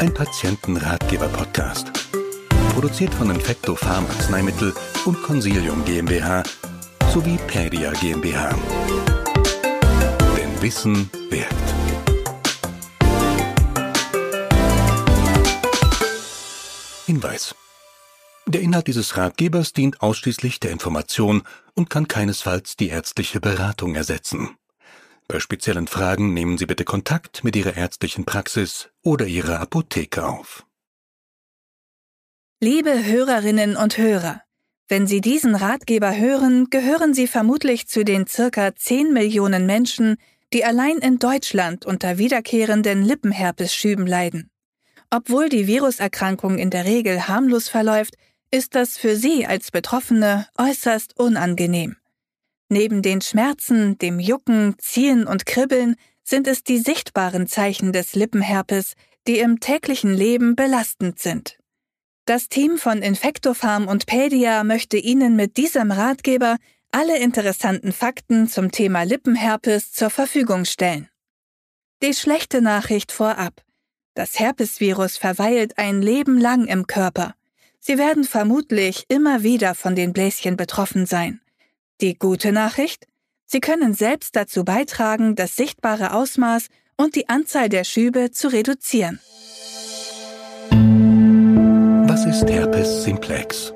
ein Patientenratgeber-Podcast. Produziert von Infecto Farm Arzneimittel und Consilium GmbH sowie Pedia GmbH. Denn Wissen wirkt. Hinweis. Der Inhalt dieses Ratgebers dient ausschließlich der Information und kann keinesfalls die ärztliche Beratung ersetzen. Bei speziellen Fragen nehmen Sie bitte Kontakt mit Ihrer ärztlichen Praxis oder Ihrer Apotheke auf. Liebe Hörerinnen und Hörer, wenn Sie diesen Ratgeber hören, gehören Sie vermutlich zu den circa 10 Millionen Menschen, die allein in Deutschland unter wiederkehrenden Lippenherpesschüben leiden. Obwohl die Viruserkrankung in der Regel harmlos verläuft, ist das für Sie als Betroffene äußerst unangenehm. Neben den Schmerzen, dem Jucken, Ziehen und Kribbeln sind es die sichtbaren Zeichen des Lippenherpes, die im täglichen Leben belastend sind. Das Team von Infectofarm und Pedia möchte Ihnen mit diesem Ratgeber alle interessanten Fakten zum Thema Lippenherpes zur Verfügung stellen. Die schlechte Nachricht vorab. Das Herpesvirus verweilt ein Leben lang im Körper. Sie werden vermutlich immer wieder von den Bläschen betroffen sein. Die gute Nachricht? Sie können selbst dazu beitragen, das sichtbare Ausmaß und die Anzahl der Schübe zu reduzieren. Was ist Herpes simplex?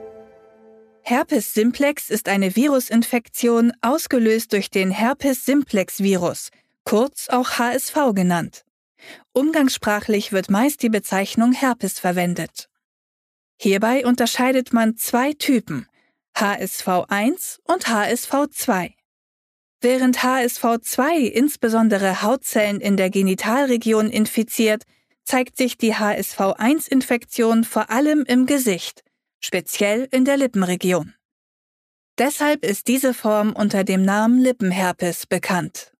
Herpes simplex ist eine Virusinfektion ausgelöst durch den Herpes simplex Virus, kurz auch HSV genannt. Umgangssprachlich wird meist die Bezeichnung Herpes verwendet. Hierbei unterscheidet man zwei Typen, HSV1 und HSV2. Während HSV2 insbesondere Hautzellen in der Genitalregion infiziert, zeigt sich die HSV1-Infektion vor allem im Gesicht, speziell in der Lippenregion. Deshalb ist diese Form unter dem Namen Lippenherpes bekannt.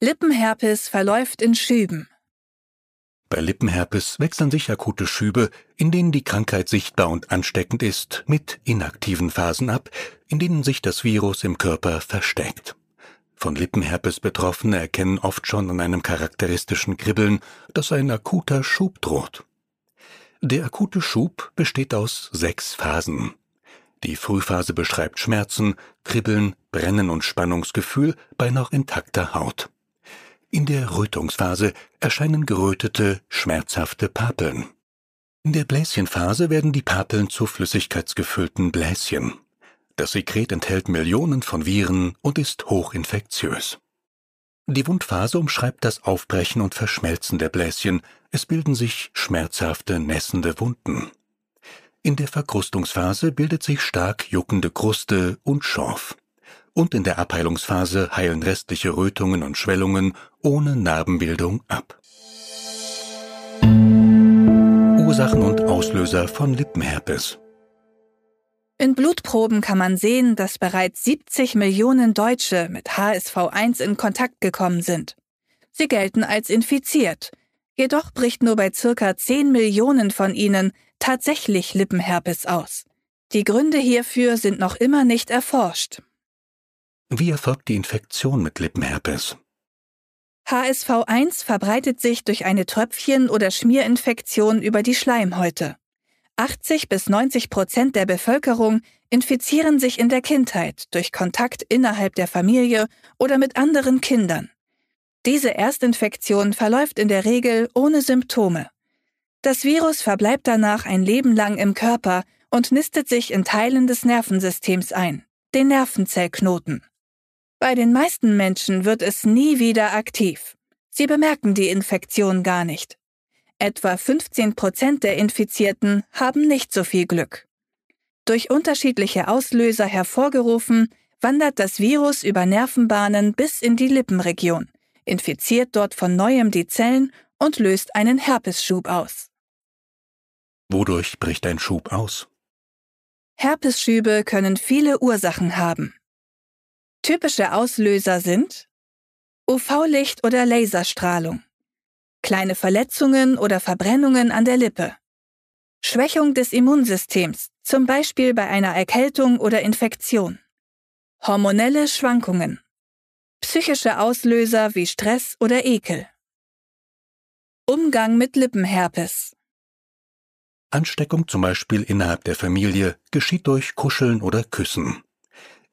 Lippenherpes verläuft in Schüben. Bei Lippenherpes wechseln sich akute Schübe, in denen die Krankheit sichtbar und ansteckend ist, mit inaktiven Phasen ab, in denen sich das Virus im Körper versteckt. Von Lippenherpes Betroffene erkennen oft schon an einem charakteristischen Kribbeln, dass ein akuter Schub droht. Der akute Schub besteht aus sechs Phasen. Die Frühphase beschreibt Schmerzen, Kribbeln, Brennen und Spannungsgefühl bei noch intakter Haut. In der Rötungsphase erscheinen gerötete, schmerzhafte Papeln. In der Bläschenphase werden die Papeln zu flüssigkeitsgefüllten Bläschen. Das Sekret enthält Millionen von Viren und ist hochinfektiös. Die Wundphase umschreibt das Aufbrechen und Verschmelzen der Bläschen, es bilden sich schmerzhafte, nässende Wunden. In der Verkrustungsphase bildet sich stark juckende Kruste und Schorf und in der Abheilungsphase heilen restliche Rötungen und Schwellungen ohne Narbenbildung ab. Ursachen und Auslöser von Lippenherpes. In Blutproben kann man sehen, dass bereits 70 Millionen Deutsche mit HSV1 in Kontakt gekommen sind. Sie gelten als infiziert. Jedoch bricht nur bei circa 10 Millionen von ihnen tatsächlich Lippenherpes aus. Die Gründe hierfür sind noch immer nicht erforscht. Wie erfolgt die Infektion mit Lippenherpes? HSV1 verbreitet sich durch eine Tröpfchen- oder Schmierinfektion über die Schleimhäute. 80 bis 90 Prozent der Bevölkerung infizieren sich in der Kindheit durch Kontakt innerhalb der Familie oder mit anderen Kindern. Diese Erstinfektion verläuft in der Regel ohne Symptome. Das Virus verbleibt danach ein Leben lang im Körper und nistet sich in Teilen des Nervensystems ein, den Nervenzellknoten. Bei den meisten Menschen wird es nie wieder aktiv. Sie bemerken die Infektion gar nicht. Etwa 15 Prozent der Infizierten haben nicht so viel Glück. Durch unterschiedliche Auslöser hervorgerufen, wandert das Virus über Nervenbahnen bis in die Lippenregion, infiziert dort von neuem die Zellen und löst einen Herpesschub aus. Wodurch bricht ein Schub aus? Herpesschübe können viele Ursachen haben. Typische Auslöser sind UV-Licht oder Laserstrahlung, kleine Verletzungen oder Verbrennungen an der Lippe, Schwächung des Immunsystems, zum Beispiel bei einer Erkältung oder Infektion, hormonelle Schwankungen, psychische Auslöser wie Stress oder Ekel. Umgang mit Lippenherpes. Ansteckung zum Beispiel innerhalb der Familie geschieht durch Kuscheln oder Küssen.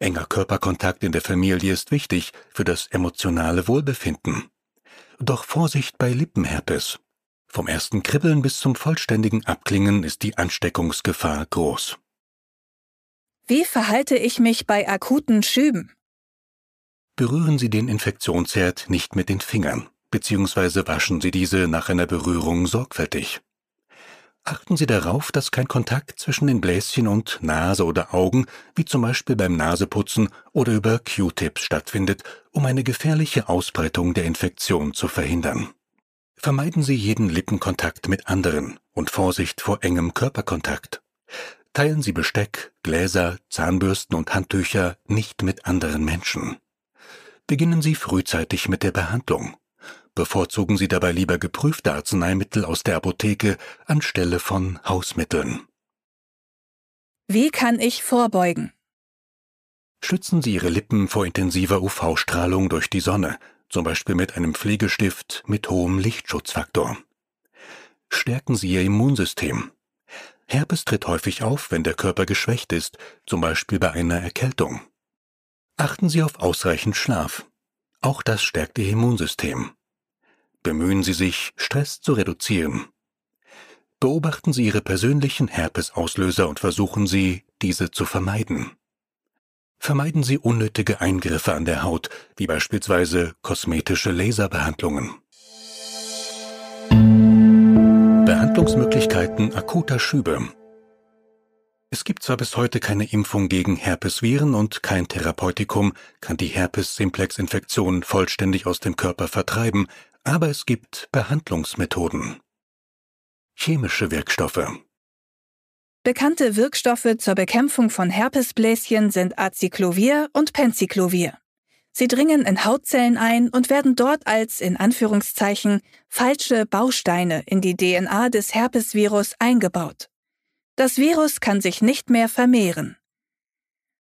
Enger Körperkontakt in der Familie ist wichtig für das emotionale Wohlbefinden. Doch Vorsicht bei Lippenherpes. Vom ersten Kribbeln bis zum vollständigen Abklingen ist die Ansteckungsgefahr groß. Wie verhalte ich mich bei akuten Schüben? Berühren Sie den Infektionsherd nicht mit den Fingern, beziehungsweise waschen Sie diese nach einer Berührung sorgfältig. Achten Sie darauf, dass kein Kontakt zwischen den Bläschen und Nase oder Augen, wie zum Beispiel beim Naseputzen oder über Q-Tips stattfindet, um eine gefährliche Ausbreitung der Infektion zu verhindern. Vermeiden Sie jeden Lippenkontakt mit anderen und Vorsicht vor engem Körperkontakt. Teilen Sie Besteck, Gläser, Zahnbürsten und Handtücher nicht mit anderen Menschen. Beginnen Sie frühzeitig mit der Behandlung bevorzugen Sie dabei lieber geprüfte Arzneimittel aus der Apotheke anstelle von Hausmitteln. Wie kann ich vorbeugen? Schützen Sie Ihre Lippen vor intensiver UV-Strahlung durch die Sonne, zum Beispiel mit einem Pflegestift mit hohem Lichtschutzfaktor. Stärken Sie Ihr Immunsystem. Herpes tritt häufig auf, wenn der Körper geschwächt ist, zum Beispiel bei einer Erkältung. Achten Sie auf ausreichend Schlaf. Auch das stärkt Ihr Immunsystem. Bemühen Sie sich, Stress zu reduzieren. Beobachten Sie Ihre persönlichen Herpesauslöser und versuchen Sie, diese zu vermeiden. Vermeiden Sie unnötige Eingriffe an der Haut, wie beispielsweise kosmetische Laserbehandlungen. Behandlungsmöglichkeiten akuter Schübe. Es gibt zwar bis heute keine Impfung gegen Herpesviren und kein Therapeutikum kann die Herpes-Simplex-Infektion vollständig aus dem Körper vertreiben, aber es gibt Behandlungsmethoden. Chemische Wirkstoffe. Bekannte Wirkstoffe zur Bekämpfung von Herpesbläschen sind Acyclovir und Penciclovir. Sie dringen in Hautzellen ein und werden dort als in Anführungszeichen falsche Bausteine in die DNA des Herpesvirus eingebaut. Das Virus kann sich nicht mehr vermehren.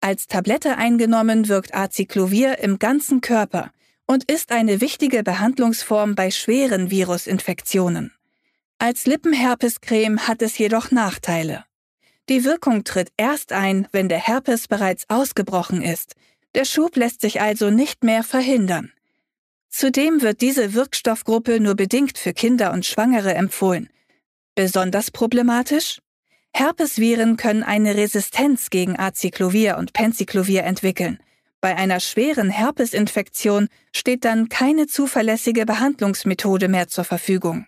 Als Tablette eingenommen wirkt Acyclovir im ganzen Körper und ist eine wichtige Behandlungsform bei schweren Virusinfektionen. Als Lippenherpescreme hat es jedoch Nachteile. Die Wirkung tritt erst ein, wenn der Herpes bereits ausgebrochen ist. Der Schub lässt sich also nicht mehr verhindern. Zudem wird diese Wirkstoffgruppe nur bedingt für Kinder und Schwangere empfohlen. Besonders problematisch? Herpesviren können eine Resistenz gegen Acyclovir und Penciclovir entwickeln. Bei einer schweren Herpesinfektion steht dann keine zuverlässige Behandlungsmethode mehr zur Verfügung.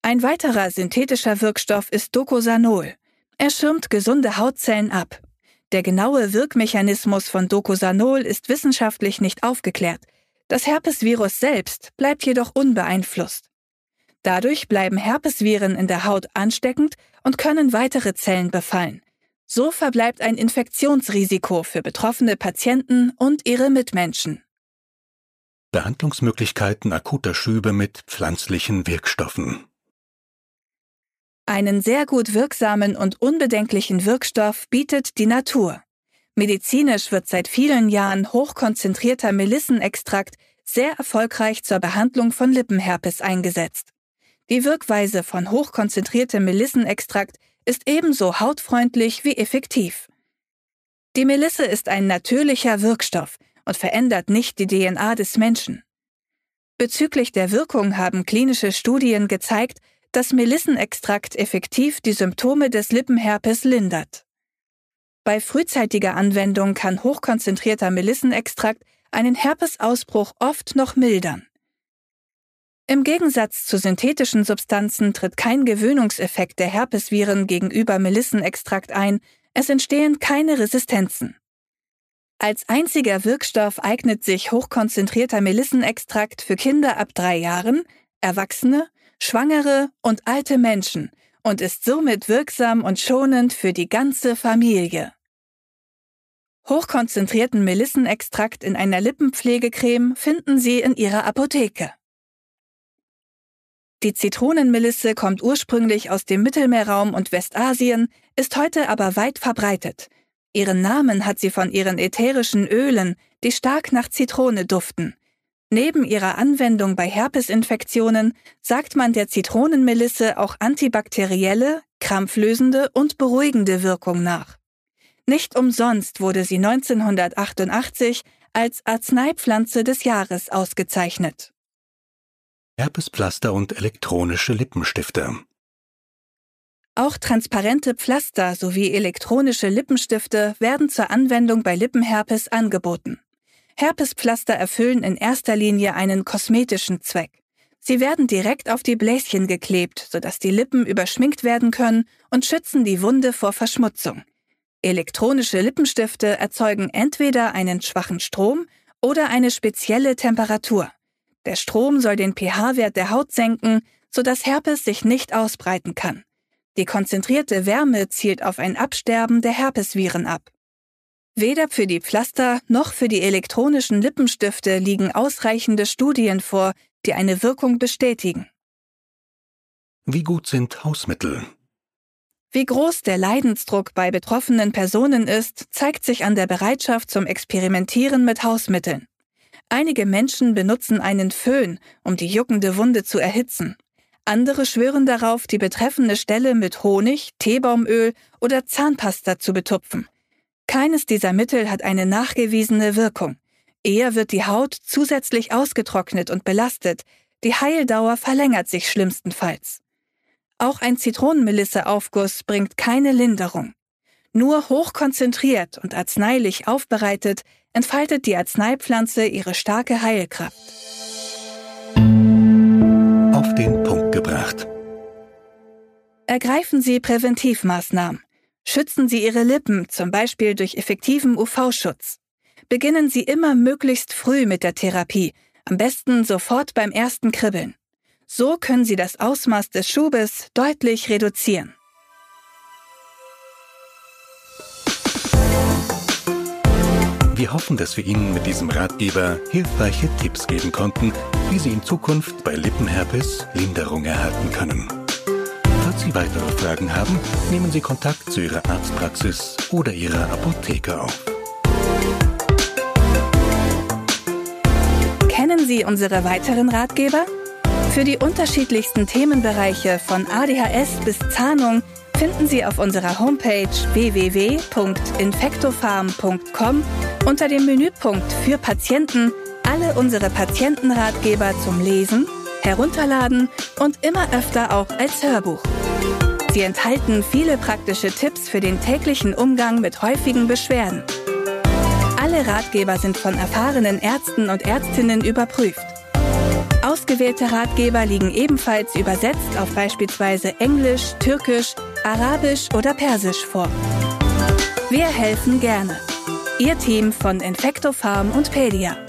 Ein weiterer synthetischer Wirkstoff ist Docosanol. Er schirmt gesunde Hautzellen ab. Der genaue Wirkmechanismus von Docosanol ist wissenschaftlich nicht aufgeklärt. Das Herpesvirus selbst bleibt jedoch unbeeinflusst. Dadurch bleiben Herpesviren in der Haut ansteckend und können weitere Zellen befallen. So verbleibt ein Infektionsrisiko für betroffene Patienten und ihre Mitmenschen. Behandlungsmöglichkeiten akuter Schübe mit pflanzlichen Wirkstoffen. Einen sehr gut wirksamen und unbedenklichen Wirkstoff bietet die Natur. Medizinisch wird seit vielen Jahren hochkonzentrierter Melissenextrakt sehr erfolgreich zur Behandlung von Lippenherpes eingesetzt. Die Wirkweise von hochkonzentriertem Melissenextrakt ist ebenso hautfreundlich wie effektiv. Die Melisse ist ein natürlicher Wirkstoff und verändert nicht die DNA des Menschen. Bezüglich der Wirkung haben klinische Studien gezeigt, dass Melissenextrakt effektiv die Symptome des Lippenherpes lindert. Bei frühzeitiger Anwendung kann hochkonzentrierter Melissenextrakt einen Herpesausbruch oft noch mildern. Im Gegensatz zu synthetischen Substanzen tritt kein Gewöhnungseffekt der Herpesviren gegenüber Melissenextrakt ein, es entstehen keine Resistenzen. Als einziger Wirkstoff eignet sich hochkonzentrierter Melissenextrakt für Kinder ab drei Jahren, Erwachsene, Schwangere und alte Menschen und ist somit wirksam und schonend für die ganze Familie. Hochkonzentrierten Melissenextrakt in einer Lippenpflegecreme finden Sie in Ihrer Apotheke. Die Zitronenmelisse kommt ursprünglich aus dem Mittelmeerraum und Westasien, ist heute aber weit verbreitet. Ihren Namen hat sie von ihren ätherischen Ölen, die stark nach Zitrone duften. Neben ihrer Anwendung bei Herpesinfektionen sagt man der Zitronenmelisse auch antibakterielle, krampflösende und beruhigende Wirkung nach. Nicht umsonst wurde sie 1988 als Arzneipflanze des Jahres ausgezeichnet. Herpespflaster und elektronische Lippenstifte. Auch transparente Pflaster sowie elektronische Lippenstifte werden zur Anwendung bei Lippenherpes angeboten. Herpespflaster erfüllen in erster Linie einen kosmetischen Zweck. Sie werden direkt auf die Bläschen geklebt, sodass die Lippen überschminkt werden können und schützen die Wunde vor Verschmutzung. Elektronische Lippenstifte erzeugen entweder einen schwachen Strom oder eine spezielle Temperatur. Der Strom soll den pH-Wert der Haut senken, sodass Herpes sich nicht ausbreiten kann. Die konzentrierte Wärme zielt auf ein Absterben der Herpesviren ab. Weder für die Pflaster noch für die elektronischen Lippenstifte liegen ausreichende Studien vor, die eine Wirkung bestätigen. Wie gut sind Hausmittel? Wie groß der Leidensdruck bei betroffenen Personen ist, zeigt sich an der Bereitschaft zum Experimentieren mit Hausmitteln. Einige Menschen benutzen einen Föhn, um die juckende Wunde zu erhitzen. Andere schwören darauf, die betreffende Stelle mit Honig, Teebaumöl oder Zahnpasta zu betupfen. Keines dieser Mittel hat eine nachgewiesene Wirkung. Eher wird die Haut zusätzlich ausgetrocknet und belastet, die Heildauer verlängert sich schlimmstenfalls. Auch ein Zitronenmelisse-Aufguss bringt keine Linderung. Nur hochkonzentriert und arzneilich aufbereitet entfaltet die Arzneipflanze ihre starke Heilkraft. Auf den Punkt gebracht. Ergreifen Sie Präventivmaßnahmen. Schützen Sie Ihre Lippen, zum Beispiel durch effektiven UV-Schutz. Beginnen Sie immer möglichst früh mit der Therapie, am besten sofort beim ersten Kribbeln. So können Sie das Ausmaß des Schubes deutlich reduzieren. Wir hoffen, dass wir Ihnen mit diesem Ratgeber hilfreiche Tipps geben konnten, wie Sie in Zukunft bei Lippenherpes Linderung erhalten können. Falls Sie weitere Fragen haben, nehmen Sie Kontakt zu Ihrer Arztpraxis oder Ihrer Apotheke auf. Kennen Sie unsere weiteren Ratgeber? Für die unterschiedlichsten Themenbereiche von ADHS bis Zahnung finden Sie auf unserer Homepage www.infectofarm.com unter dem Menüpunkt für Patienten alle unsere Patientenratgeber zum Lesen, Herunterladen und immer öfter auch als Hörbuch. Sie enthalten viele praktische Tipps für den täglichen Umgang mit häufigen Beschwerden. Alle Ratgeber sind von erfahrenen Ärzten und Ärztinnen überprüft. Ausgewählte Ratgeber liegen ebenfalls übersetzt auf beispielsweise Englisch, Türkisch, Arabisch oder Persisch vor. Wir helfen gerne. Ihr Team von Infecto Farm und Pedia.